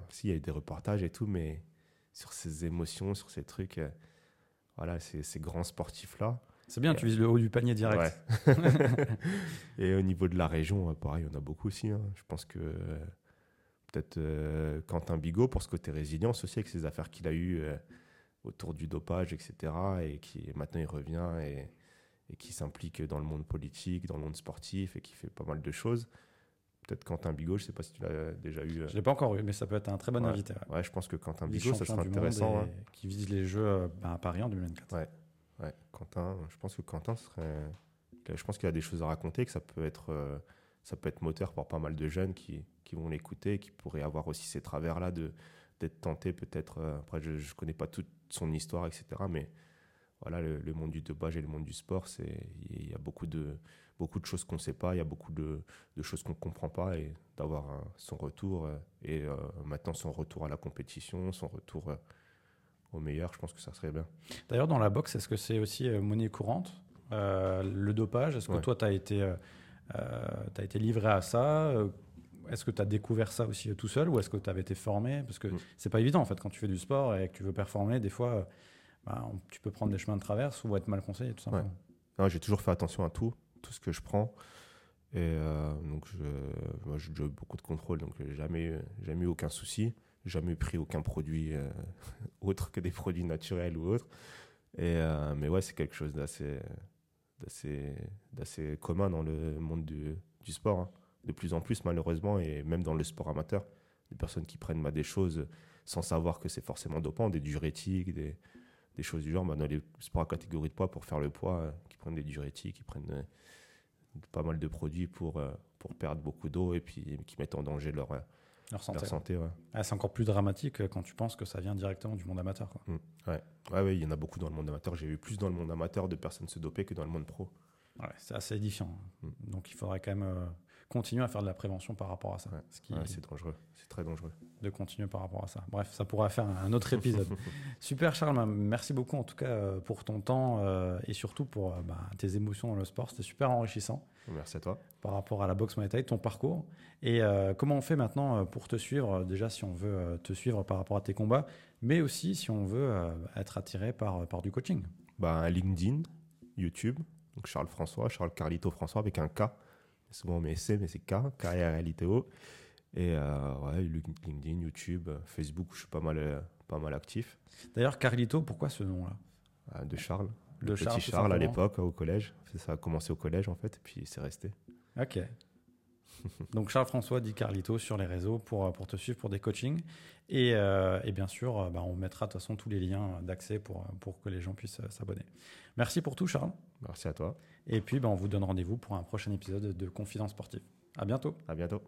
aussi, il y a des reportages et tout, mais sur ses émotions, sur ces trucs, euh, voilà, ces, grands sportifs-là. C'est bien, tu vises le haut du panier direct. et au niveau de la région, pareil, on a beaucoup aussi. Hein. Je pense que peut-être euh, Quentin Bigot pour ce côté résilience aussi avec ces affaires qu'il a eues euh, autour du dopage, etc. Et qui maintenant il revient et, et qui s'implique dans le monde politique, dans le monde sportif et qui fait pas mal de choses. Peut-être Quentin Bigot, je ne sais pas si tu l'as déjà eu. Euh. Je ne l'ai pas encore eu, mais ça peut être un très bon invité. Ouais. je pense que Quentin Bigot, ça serait intéressant. Hein. Qui vise les Jeux ben, à Paris en 2024. Ouais. ouais, Quentin, je pense que Quentin serait je pense qu'il a des choses à raconter, que ça peut être, euh, ça peut être moteur pour pas mal de jeunes qui, qui vont l'écouter, qui pourraient avoir aussi ces travers-là de d'être tentés peut-être. euh, après, je ne connais pas toute son histoire, etc. Mais voilà, le, le monde du dopage et le monde du sport, c'est il y a beaucoup de beaucoup de choses qu'on ne sait pas, il y a beaucoup de, de choses qu'on ne comprend pas et d'avoir son retour euh, et euh, maintenant son retour à la compétition, son retour euh, au meilleur, je pense que ça serait bien. D'ailleurs, dans la boxe, est-ce que c'est aussi euh, monnaie courante Le dopage, est-ce que Ouais. toi, tu as été, t'as été livré à ça Est-ce que tu as découvert ça aussi tout seul ou est-ce que tu avais été formé? Parce que Mm. c'est pas évident en fait quand tu fais du sport et que tu veux performer, des fois, bah, tu peux prendre des chemins de traverse ou être mal conseillé tout simplement. Non, J'ai toujours fait attention à tout, tout ce que je prends. Et euh, donc, je, moi, j'ai beaucoup de contrôle, donc jamais, jamais eu aucun souci. Jamais pris aucun produit euh, autre que des produits naturels ou autres. Et, euh, mais ouais, c'est quelque chose d'assez, d'assez, d'assez commun dans le monde du, du sport. hein. De plus en plus, malheureusement, et même dans le sport amateur, des personnes qui prennent bah, des choses sans savoir que c'est forcément dopant, des diurétiques, des, des choses du genre. Bah, dans les sports à catégorie de poids, pour faire le poids, euh, qui prennent des diurétiques, qui prennent euh, pas mal de produits pour, euh, pour perdre beaucoup d'eau et puis qui mettent en danger leur, Leur santé. leur santé. Ouais. Ah, c'est encore plus dramatique quand tu penses que ça vient directement du monde amateur. quoi. Ouais, ouais, il y en a beaucoup dans le monde amateur. J'ai vu plus dans le monde amateur de personnes se doper que dans le monde pro. Ouais, c'est assez édifiant. Mm. Donc il faudrait quand même euh, continuer à faire de la prévention par rapport à ça. Ouais. Ce qui, Ouais, c'est dangereux. C'est très dangereux. de continuer par rapport à ça. Bref, ça pourra faire un autre épisode. Super Charles, merci beaucoup en tout cas euh, pour ton temps euh, et surtout pour euh, bah, tes émotions dans le sport. C'était super enrichissant Merci à toi. par rapport à la boxe Muay Thai, ton parcours. Et comment on fait maintenant pour te suivre? Déjà, si on veut te suivre par rapport à tes combats, mais aussi si on veut être attiré par, par du coaching. Bah, LinkedIn, YouTube, donc Charles François, Charles Carlito François avec un K. Souvent on met C, mais c'est K, K-R-L-I-T-O. Et euh, ouais, LinkedIn, YouTube, Facebook, où je suis pas mal, euh, pas mal actif. D'ailleurs, Carlito, pourquoi ce nom-là? Euh, de Charles. De Le Charles, petit Charles à l'époque, au collège. Ça a commencé au collège en fait, et puis c'est resté. Ok. Donc Charles-François dit Carlito sur les réseaux pour, euh, pour te suivre pour des coachings. Et, euh, et bien sûr, euh, bah, on mettra de toute façon tous les liens d'accès pour, pour que les gens puissent s'abonner. Merci pour tout Charles. Merci à toi. Et puis bah, on vous donne rendez-vous pour un prochain épisode de Confidence Sportive. À bientôt. À bientôt.